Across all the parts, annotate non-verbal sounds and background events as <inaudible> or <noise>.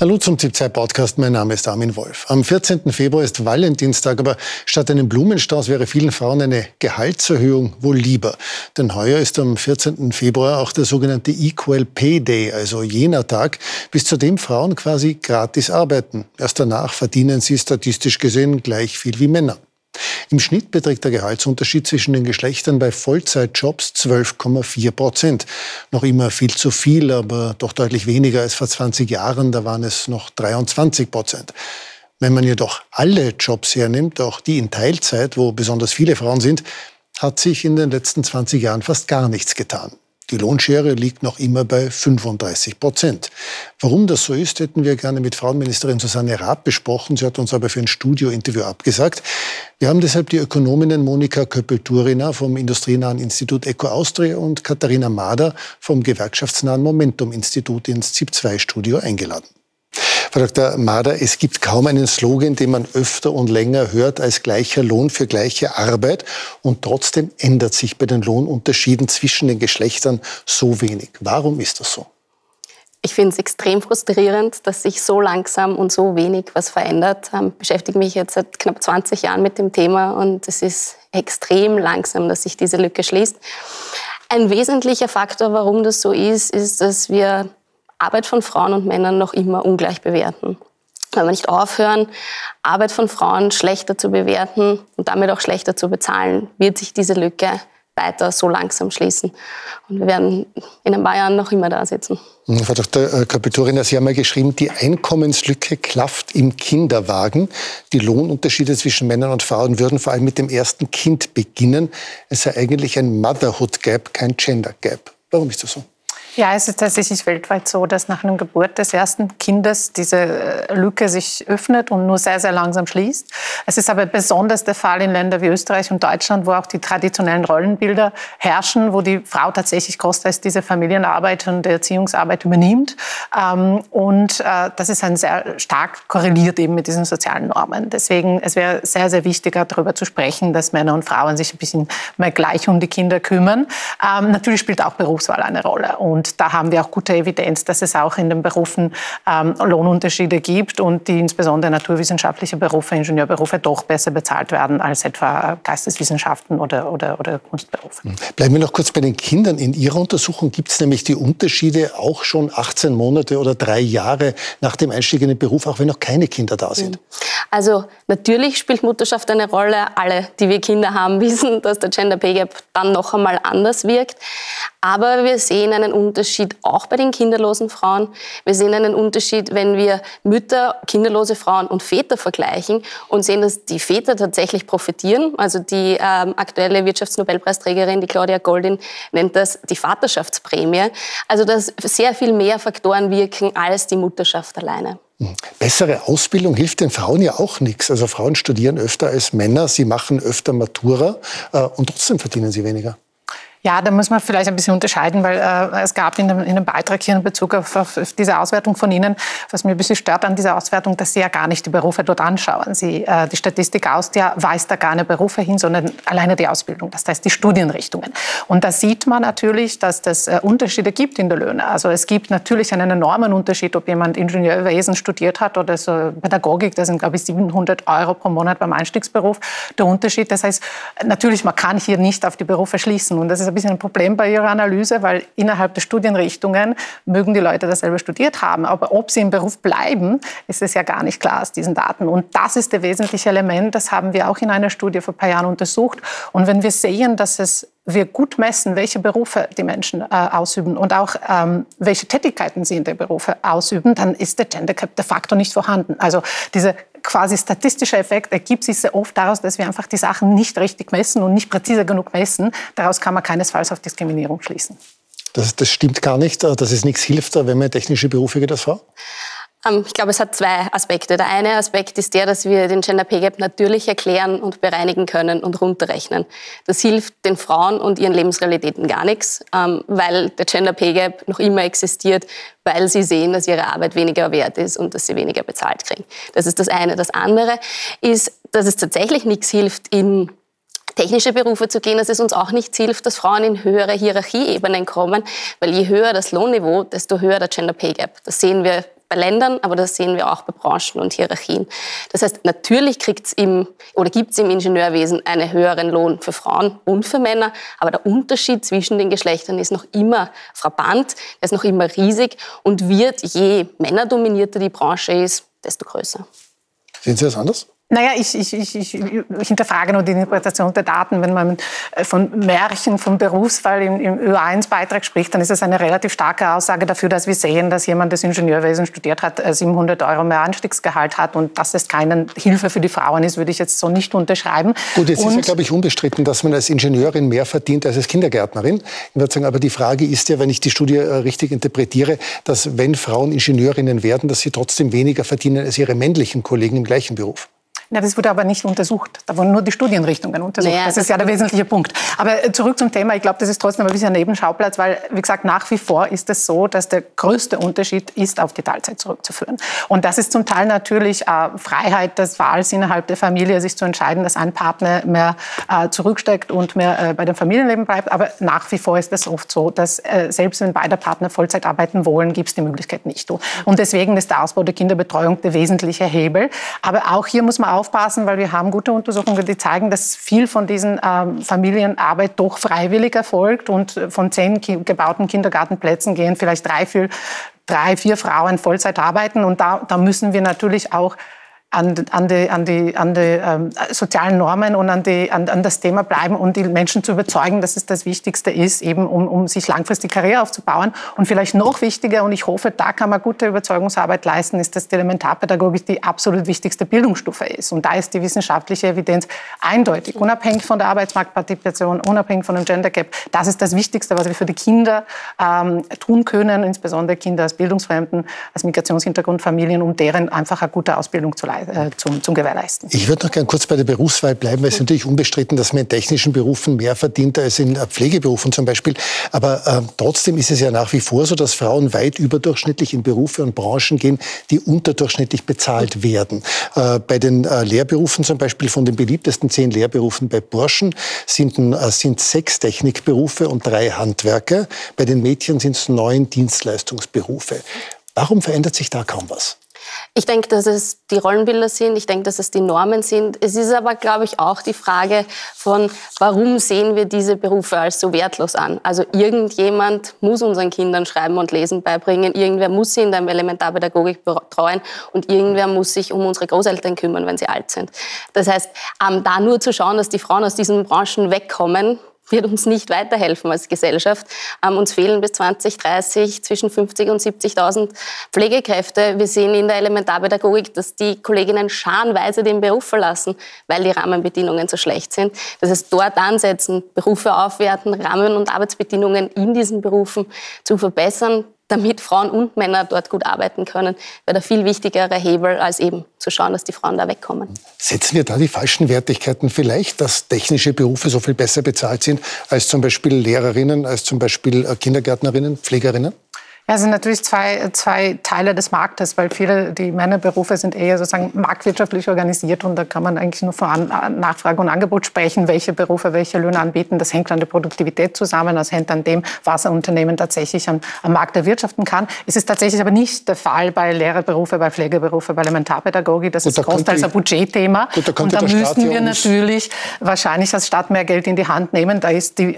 Hallo zum ZIP-Zeit-Podcast, mein Name ist Armin Wolf. Am 14. Februar ist Valentinstag, aber statt einem Blumenstrauß wäre vielen Frauen eine Gehaltserhöhung wohl lieber. Denn heuer ist am 14. Februar auch der sogenannte Equal Pay Day, also jener Tag, bis zu dem Frauen quasi gratis arbeiten. Erst danach verdienen sie statistisch gesehen gleich viel wie Männer. Im Schnitt beträgt der Gehaltsunterschied zwischen den Geschlechtern bei Vollzeitjobs 12,4 Prozent. Noch immer viel zu viel, aber doch deutlich weniger als vor 20 Jahren, da waren es noch 23 Prozent. Wenn man jedoch alle Jobs hernimmt, auch die in Teilzeit, wo besonders viele Frauen sind, hat sich in den letzten 20 Jahren fast gar nichts getan. Die Lohnschere liegt noch immer bei 35 Prozent. Warum das so ist, hätten wir gerne mit Frauenministerin Susanne Raab besprochen. Sie hat uns aber für ein Studiointerview abgesagt. Wir haben deshalb die Ökonominnen Monika Köppel-Turina vom Industrienahen Institut Eco Austria und Katharina Mader vom gewerkschaftsnahen Momentum Institut ins ZIP-2-Studio eingeladen. Frau Dr. Mader, es gibt kaum einen Slogan, den man öfter und länger hört als gleicher Lohn für gleiche Arbeit. Und trotzdem ändert sich bei den Lohnunterschieden zwischen den Geschlechtern so wenig. Warum ist das so? Ich finde es extrem frustrierend, dass sich so langsam und so wenig was verändert. Ich ähm, beschäftige mich jetzt seit knapp 20 Jahren mit dem Thema und es ist extrem langsam, dass sich diese Lücke schließt. Ein wesentlicher Faktor, warum das so ist, ist, dass wir Arbeit von Frauen und Männern noch immer ungleich bewerten. Wenn wir nicht aufhören, Arbeit von Frauen schlechter zu bewerten und damit auch schlechter zu bezahlen, wird sich diese Lücke weiter so langsam schließen. Und wir werden in ein paar Jahren noch immer da sitzen. Frau Dr. Kapitolina, Sie haben ja geschrieben, die Einkommenslücke klafft im Kinderwagen. Die Lohnunterschiede zwischen Männern und Frauen würden vor allem mit dem ersten Kind beginnen. Es sei eigentlich ein Motherhood Gap, kein Gender Gap. Warum ist das so? Ja, es ist tatsächlich weltweit so, dass nach einer Geburt des ersten Kindes diese äh, Lücke sich öffnet und nur sehr, sehr langsam schließt. Es ist aber besonders der Fall in Ländern wie Österreich und Deutschland, wo auch die traditionellen Rollenbilder herrschen, wo die Frau tatsächlich großteils diese Familienarbeit und Erziehungsarbeit übernimmt. Ähm, und äh, das ist ein sehr stark korreliert eben mit diesen sozialen Normen. Deswegen, es wäre sehr, sehr wichtig, darüber zu sprechen, dass Männer und Frauen sich ein bisschen mehr gleich um die Kinder kümmern. Ähm, natürlich spielt auch Berufswahl eine Rolle. Und und da haben wir auch gute Evidenz, dass es auch in den Berufen ähm, Lohnunterschiede gibt und die insbesondere naturwissenschaftliche Berufe, Ingenieurberufe doch besser bezahlt werden als etwa Geisteswissenschaften oder, oder, oder Kunstberufe. Hm. Bleiben wir noch kurz bei den Kindern. In Ihrer Untersuchung gibt es nämlich die Unterschiede auch schon 18 Monate oder drei Jahre nach dem Einstieg in den Beruf, auch wenn noch keine Kinder da sind. Hm. Also natürlich spielt Mutterschaft eine Rolle. Alle, die wir Kinder haben, <laughs> wissen, dass der Gender Pay Gap dann noch einmal anders wirkt. Aber wir sehen einen Unterschied auch bei den kinderlosen Frauen. Wir sehen einen Unterschied, wenn wir Mütter, kinderlose Frauen und Väter vergleichen und sehen, dass die Väter tatsächlich profitieren. Also die ähm, aktuelle Wirtschaftsnobelpreisträgerin, die Claudia Goldin, nennt das die Vaterschaftsprämie. Also dass sehr viel mehr Faktoren wirken als die Mutterschaft alleine. Hm. Bessere Ausbildung hilft den Frauen ja auch nichts. Also Frauen studieren öfter als Männer, sie machen öfter Matura äh, und trotzdem verdienen sie weniger. Ja, da muss man vielleicht ein bisschen unterscheiden, weil äh, es gab in dem, in dem Beitrag hier in Bezug auf, auf, diese Auswertung von Ihnen, was mir ein bisschen stört an dieser Auswertung, dass Sie ja gar nicht die Berufe dort anschauen. Sie, äh, die Statistik aus der weist da keine Berufe hin, sondern alleine die Ausbildung, das heißt die Studienrichtungen. Und da sieht man natürlich, dass es äh, Unterschiede gibt in der Löhne. Also es gibt natürlich einen enormen Unterschied, ob jemand Ingenieurwesen studiert hat oder so Pädagogik, das sind glaube ich 700 Euro pro Monat beim Einstiegsberuf der Unterschied. Das heißt, natürlich, man kann hier nicht auf die Berufe schließen und das ist ein bisschen ein Problem bei Ihrer Analyse, weil innerhalb der Studienrichtungen mögen die Leute dasselbe studiert haben. Aber ob sie im Beruf bleiben, ist es ja gar nicht klar aus diesen Daten. Und das ist der wesentliche Element. Das haben wir auch in einer Studie vor ein paar Jahren untersucht. Und wenn wir sehen, dass es wir gut messen, welche Berufe die Menschen äh, ausüben und auch ähm, welche Tätigkeiten sie in den Berufen ausüben, dann ist der Gender Gap de facto nicht vorhanden. Also dieser quasi statistische Effekt ergibt sich sehr oft daraus, dass wir einfach die Sachen nicht richtig messen und nicht präzise genug messen. Daraus kann man keinesfalls auf Diskriminierung schließen. Das, das stimmt gar nicht, äh, dass es nichts hilft, wenn man technische Berufe geht als Frau? Ähm, ich glaube, es hat zwei Aspekte. Der eine Aspekt ist der, dass wir den Gender Pay Gap natürlich erklären und bereinigen können und runterrechnen. Das hilft den Frauen und ihren Lebensrealitäten gar nichts, ähm, weil der Gender Pay Gap noch immer existiert, weil sie sehen, dass ihre Arbeit weniger wert ist und dass sie weniger bezahlt kriegen. Das ist das eine. Das andere ist, dass es tatsächlich nichts hilft, in technische Berufe zu gehen, dass es uns auch nicht hilft, dass Frauen in höhere Hierarchieebenen kommen, weil je höher das Lohnniveau, desto höher der Gender Pay Gap. Das sehen wir bei Ländern, aber das sehen wir auch bei Branchen und Hierarchien. Das heißt, natürlich gibt's im, oder gibt es im Ingenieurwesen einen höheren Lohn für Frauen und für Männer, aber der Unterschied zwischen den Geschlechtern ist noch immer frappant, er ist noch immer riesig und wird, je männerdominierter die Branche ist, desto größer. Sehen Sie das anders? Naja, ich, ich, ich, ich hinterfrage nur die Interpretation der Daten. Wenn man äh, von Märchen, vom Berufsfall im, im Ö1-Beitrag spricht, dann ist das eine relativ starke Aussage dafür, dass wir sehen, dass jemand, das Ingenieurwesen studiert hat, 700 äh, Euro mehr Anstiegsgehalt hat und dass es keine Hilfe für die Frauen ist, würde ich jetzt so nicht unterschreiben. Gut, jetzt und ist ja, glaube ich, unbestritten, dass man als Ingenieurin mehr verdient als als Kindergärtnerin. Ich würde sagen, aber die Frage ist ja, wenn ich die Studie äh, richtig interpretiere, dass wenn Frauen Ingenieurinnen werden, dass sie trotzdem weniger verdienen als ihre männlichen Kollegen im gleichen Beruf. Na, das wurde aber nicht untersucht. Da wurden nur die Studienrichtungen untersucht. Naja, das, das ist ja der wesentliche Punkt. Aber äh, zurück zum Thema. Ich glaube, das ist trotzdem ein bisschen ein Nebenschauplatz, weil, wie gesagt, nach wie vor ist es so, dass der größte Unterschied ist auf die Teilzeit zurückzuführen. Und das ist zum Teil natürlich äh, Freiheit des Wahls innerhalb der Familie, sich zu entscheiden, dass ein Partner mehr äh, zurücksteckt und mehr äh, bei dem Familienleben bleibt. Aber nach wie vor ist es oft so, dass äh, selbst wenn beide Partner Vollzeit arbeiten wollen, gibt es die Möglichkeit nicht. Und deswegen ist der Ausbau der Kinderbetreuung der wesentliche Hebel. Aber auch hier muss man auch aufpassen, weil wir haben gute Untersuchungen, die zeigen, dass viel von diesen ähm, Familienarbeit doch freiwillig erfolgt und von zehn gebauten Kindergartenplätzen gehen vielleicht drei, vier, drei, vier Frauen Vollzeit arbeiten. Und da, da müssen wir natürlich auch an, an, die, an, die, an die ähm, sozialen Normen und an, die, an, an das Thema bleiben und die Menschen zu überzeugen, dass es das Wichtigste ist, eben um, um sich langfristig Karriere aufzubauen. Und vielleicht noch wichtiger, und ich hoffe, da kann man gute Überzeugungsarbeit leisten, ist, dass die Elementarpädagogik die absolut wichtigste Bildungsstufe ist. Und da ist die wissenschaftliche Evidenz eindeutig, unabhängig von der Arbeitsmarktpartizipation, unabhängig von dem Gender Gap. Das ist das Wichtigste, was wir für die Kinder ähm, tun können, insbesondere Kinder aus Bildungsfremden, aus Migrationshintergrundfamilien, um deren einfach eine gute Ausbildung zu leisten äh, zum, zum Gewährleisten. Ich würde noch gerne kurz bei der Berufswahl bleiben, weil es natürlich unbestritten, dass man in technischen Berufen mehr verdient als in äh, Pflegeberufen zum Beispiel. Aber äh, trotzdem ist es ja nach wie vor so, dass Frauen weit überdurchschnittlich in Berufe und Branchen gehen, die unterdurchschnittlich bezahlt werden. Äh, bei den äh, Lehrberufen zum Beispiel von den beliebtesten zehn Lehrberufen bei Burschen sind, sind sechs Technikberufe und drei Handwerker. Bei den Mädchen sind es neun Dienstleistungsberufe. Warum verändert sich da kaum was? Ich denke, dass es die Rollenbilder sind, ich denke, dass es die Normen sind. Es ist aber, glaube ich, auch die Frage von, warum sehen wir diese Berufe als so wertlos an? Also irgendjemand muss unseren Kindern Schreiben und Lesen beibringen, irgendwer muss sie in der Elementarpädagogik betreuen und irgendwer muss sich um unsere Großeltern kümmern, wenn sie alt sind. Das heißt, ähm, da nur zu schauen, dass die Frauen aus diesen Branchen wegkommen, wird uns nicht weiterhelfen als Gesellschaft. Ähm, uns fehlen bis 2030 zwischen 50 und 70.000 Pflegekräfte. Wir sehen in der Elementarpädagogik, dass die Kolleginnen scharenweise den Beruf verlassen, weil die Rahmenbedingungen so schlecht sind. Das heißt, dort ansetzen, Berufe aufwerten, Rahmen- und Arbeitsbedingungen in diesen Berufen zu verbessern, damit Frauen und Männer dort gut arbeiten können, wäre der viel wichtigere Hebel, als eben zu schauen, dass die Frauen da wegkommen. Setzen wir da die falschen Wertigkeiten vielleicht, dass technische Berufe so viel besser bezahlt sind als zum Beispiel Lehrerinnen, als zum Beispiel äh, Kindergärtnerinnen, Pflegerinnen? Ja, es sind natürlich zwei, zwei Teile des Marktes, weil viele, die Männerberufe sind eher sozusagen marktwirtschaftlich organisiert und da kann man eigentlich nur von Nachfrage und Angebot sprechen, welche Berufe welche Löhne anbieten. Das hängt an der Produktivität zusammen, das hängt an dem, was ein Unternehmen tatsächlich am, am Markt erwirtschaften kann. Es ist tatsächlich aber nicht der Fall bei Lehrerberufe, bei Pflegeberufe, bei Elementarpädagogik. Das gut, ist großteils ein Budgetthema. Gut, da und da müssten wir natürlich wahrscheinlich als Stadt mehr Geld in die Hand nehmen. Da ist die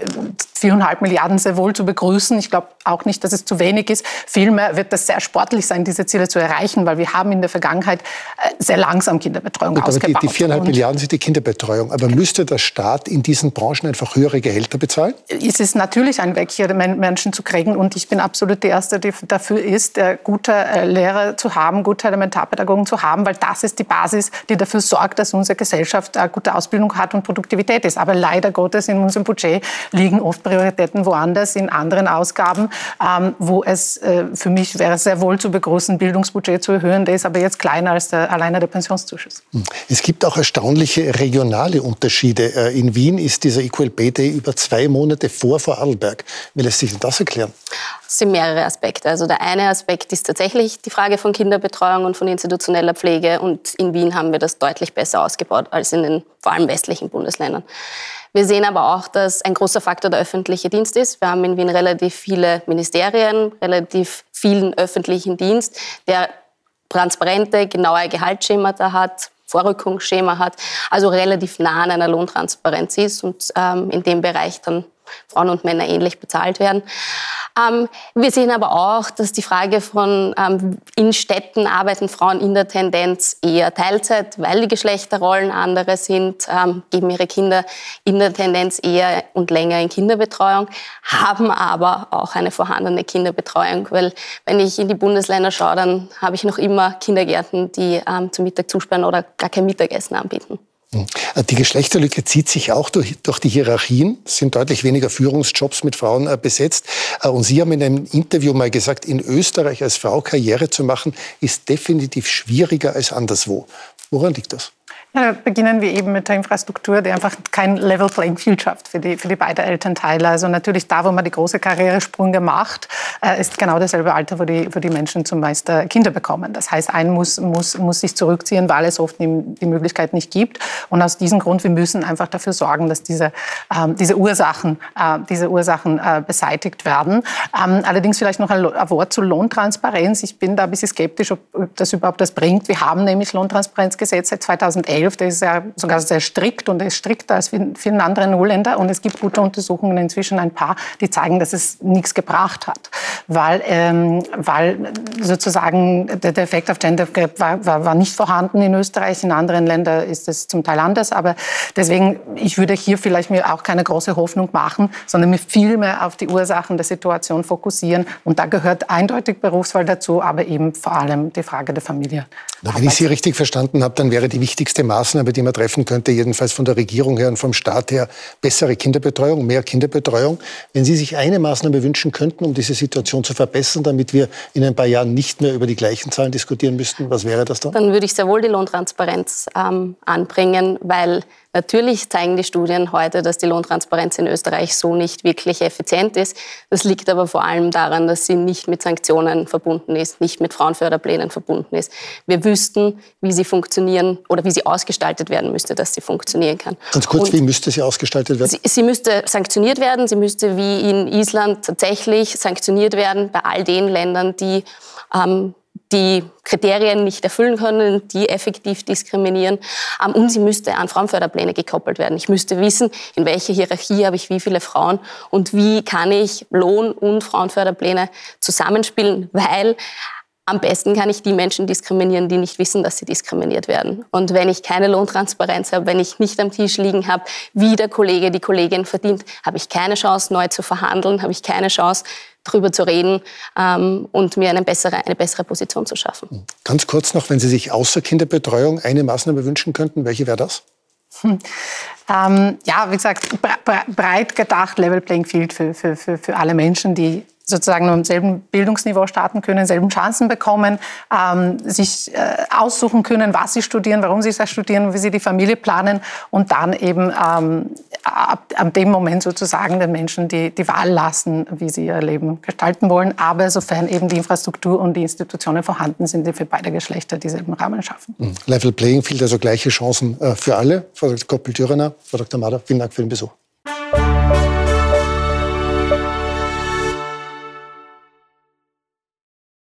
viereinhalb Milliarden sehr wohl zu begrüßen. Ich glaube auch nicht, dass es zu wenig ist. Vielmehr wird das sehr sportlich sein, diese Ziele zu erreichen, weil wir haben in der Vergangenheit äh, sehr langsam Kinderbetreuung Gut, ausgebaut. Aber die, die viereinhalb Milliarden sind die Kinderbetreuung. Aber müsste der Staat in diesen Branchen einfach höhere Gehälter bezahlen? Es ist natürlich ein Weg, hier Menschen zu kriegen. Und ich bin absolut die Erste, die dafür ist, äh, gute äh, Lehrer zu haben, gute Elementarpädagogen zu haben, weil das ist die Basis, die dafür sorgt, dass unsere Gesellschaft eine gute Ausbildung hat und Produktivität ist. Aber leider Gottes in unserem Budget liegen oft Prioritäten woanders, in anderen Ausgaben, ähm, wo es äh, für mich wäre sehr wohl zu begrüßen, Bildungsbudget zu erhöhen. Der ist aber jetzt kleiner als der, alleine der Pensionszuschuss. Hm. Es gibt auch erstaunliche regionale Unterschiede. Äh, in Wien ist dieser Equal Pay Day über zwei Monate vor Vorarlberg. Wie lässt sich das erklären? Es sind mehrere Aspekte. Also der eine Aspekt ist tatsächlich die Frage von Kinderbetreuung und von institutioneller Pflege. Und in Wien haben wir das deutlich besser ausgebaut als in den vor allem westlichen Bundesländern. Wir sehen aber auch, dass ein großer Faktor der öffentliche Dienst ist. Wir haben in Wien relativ viele Ministerien, relativ vielen öffentlichen Dienst, der transparente, genaue Gehaltsschemata hat, Vorrückungsschema hat, also relativ nah an einer Lohntransparenz ist und ähm, in dem Bereich dann Frauen und Männer ähnlich bezahlt werden. Ähm, wir sehen aber auch, dass die Frage von ähm, in Städten arbeiten Frauen in der Tendenz eher Teilzeit, weil die Geschlechterrollen andere sind, ähm, geben ihre Kinder in der Tendenz eher und länger in Kinderbetreuung, haben aber auch eine vorhandene Kinderbetreuung, weil wenn ich in die Bundesländer schaue, dann habe ich noch immer Kindergärten, die ähm, zum Mittag zusperren oder gar kein Mittagessen anbieten. Die Geschlechterlücke zieht sich auch durch, durch, die Hierarchien. Es sind deutlich weniger Führungsjobs mit Frauen äh, besetzt. Äh, und Sie haben in einem Interview mal gesagt, in Österreich als Frau Karriere zu machen, ist definitiv schwieriger als anderswo. Woran liegt das? Ja, beginnen wir eben mit der Infrastruktur, die einfach kein Level Playing Field schafft für die, für die beiden Elternteile. Also natürlich da, wo man die große Karrieresprünge macht, äh, ist genau dasselbe Alter, wo die, wo die Menschen zumeist äh, Kinder bekommen. Das heißt, ein muss, muss, muss sich zurückziehen, weil es oft die Möglichkeit nicht gibt. Und aus diesem Grund, wir müssen einfach dafür sorgen, dass diese, ähm, diese Ursachen, äh, diese Ursachen äh, beseitigt werden. Ähm, allerdings vielleicht noch ein, Wort zu Lohntransparenz. Ich bin da ein bisschen skeptisch, ob das überhaupt das bringt. Wir haben nämlich Lohntransparenzgesetz seit 2011 11, der ist ja sogar sehr strikt und ist strikter als in vielen anderen. Und es gibt gute Untersuchungen inzwischen ein paar, die zeigen, dass es nichts gebracht hat. Weil, ähm, weil sozusagen der, der Effekt auf Gender Gap war, war, war nicht vorhanden in Österreich. In anderen Ländern ist es zum Teil anders. Aber deswegen, ich würde hier vielleicht mir auch keine große Hoffnung machen, sondern mir viel mehr auf die Ursachen der Situation fokussieren. Und da gehört eindeutig Berufswahl dazu, aber eben vor allem die Frage der Familie. Na, wenn ich Sie richtig verstanden habe, dann wäre die wichtigste Maßnahme, die man treffen könnte, jedenfalls von der Regierung her und vom Staat her, bessere Kinderbetreuung, mehr Kinderbetreuung. Wenn Sie sich eine Maßnahme wünschen könnten, um diese Situation zu verbessern, damit wir in ein paar Jahren nicht mehr über die gleichen Zahlen diskutieren müssten, was wäre das dann? Dann würde ich sehr wohl die Lohntransparenz ähm, anbringen, weil Natürlich zeigen die Studien heute, dass die Lohntransparenz in Österreich so nicht wirklich effizient ist. Das liegt aber vor allem daran, dass sie nicht mit Sanktionen verbunden ist, nicht mit Frauenförderplänen verbunden ist. Wir wüssten, wie sie funktionieren oder wie sie ausgestaltet werden müsste, dass sie funktionieren kann. Ganz kurz, Und wie müsste sie ausgestaltet werden? Sie, sie müsste sanktioniert werden. Sie müsste wie in Island tatsächlich sanktioniert werden bei all den Ländern, die ähm, die Kriterien nicht erfüllen können, die effektiv diskriminieren. Ähm, und sie müsste an Frauenförderpläne gekoppelt werden. Ich müsste wissen, in welcher Hierarchie habe ich wie viele Frauen und wie kann ich Lohn- und Frauenförderpläne zusammenspielen, weil am besten kann ich die Menschen diskriminieren, die nicht wissen, dass sie diskriminiert werden. Und wenn ich keine Lohntransparenz habe, wenn ich nicht am Tisch liegen habe, wie der Kollege, die Kollegin verdient, habe ich keine Chance, neu zu verhandeln, habe ich keine Chance, darüber zu reden ähm, und mir eine bessere, eine bessere Position zu schaffen. Ganz kurz noch, wenn Sie sich außer Kinderbetreuung eine Maßnahme wünschen könnten, welche wäre das? Hm. <laughs> Ähm, ja, wie gesagt, breit gedacht, Level Playing Field für, für, für, für alle Menschen, die sozusagen am selben Bildungsniveau starten können, selben Chancen bekommen, ähm, sich äh, aussuchen können, was sie studieren, warum sie das studieren, wie sie die Familie planen und dann eben ähm, ab, ab dem Moment sozusagen den Menschen die, die Wahl lassen, wie sie ihr Leben gestalten wollen, aber sofern eben die Infrastruktur und die Institutionen vorhanden sind, die für beide Geschlechter dieselben Rahmen schaffen. Mhm. Level Playing Field, also gleiche Chancen äh, für alle. Frau Dr. Koppel-Thürener, Frau Dr. Mader, vielen Dank für den Besuch.